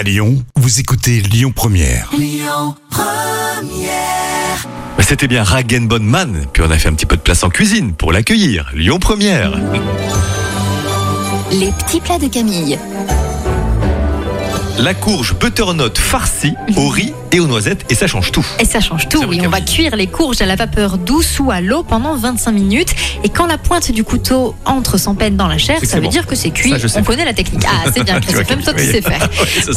À Lyon, vous écoutez Lyon Première. Bah, C'était bien Ragenbonne Man, puis on a fait un petit peu de place en cuisine pour l'accueillir. Lyon Première. Les petits plats de Camille. La courge butternut farcie au riz et aux noisettes, et ça change tout. Et ça change tout, oui. On va cuire les courges à la vapeur douce ou à l'eau pendant 25 minutes. Et quand la pointe du couteau entre sans peine dans la chair, ça veut bon. dire que c'est cuit. Ça, je sais On connaît la technique. Ah, c'est bien, Christophe. Même toi, tu sais faire.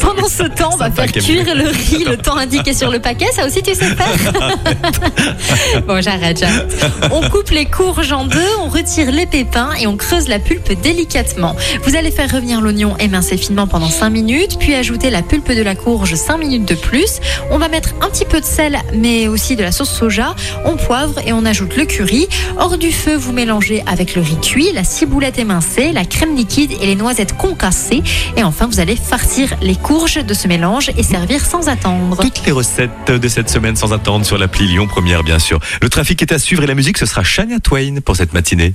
Pendant ce temps, on va faire cuire le riz le temps indiqué sur le paquet. Ça aussi, tu sais faire. bon, j'arrête, j'arrête. On coupe les courges en deux, on retire les pépins et on creuse la pulpe délicatement. Vous allez faire revenir l'oignon émincé finement pendant 5 minutes, puis ajouter la pulpe de la courge 5 minutes de plus. On va mettre un petit peu de sel, mais aussi de la sauce soja. On poivre et on ajoute le curry. Hors du feu, vous mélangez avec le riz cuit, la ciboulette émincée, la crème liquide et les noisettes concassées. Et enfin, vous allez farcir les courges de ce mélange et servir sans attendre. Toutes les recettes de cette semaine sans attendre sur l'appli Lyon Première, bien sûr. Le trafic est à suivre et la musique, ce sera Shania Twain pour cette matinée.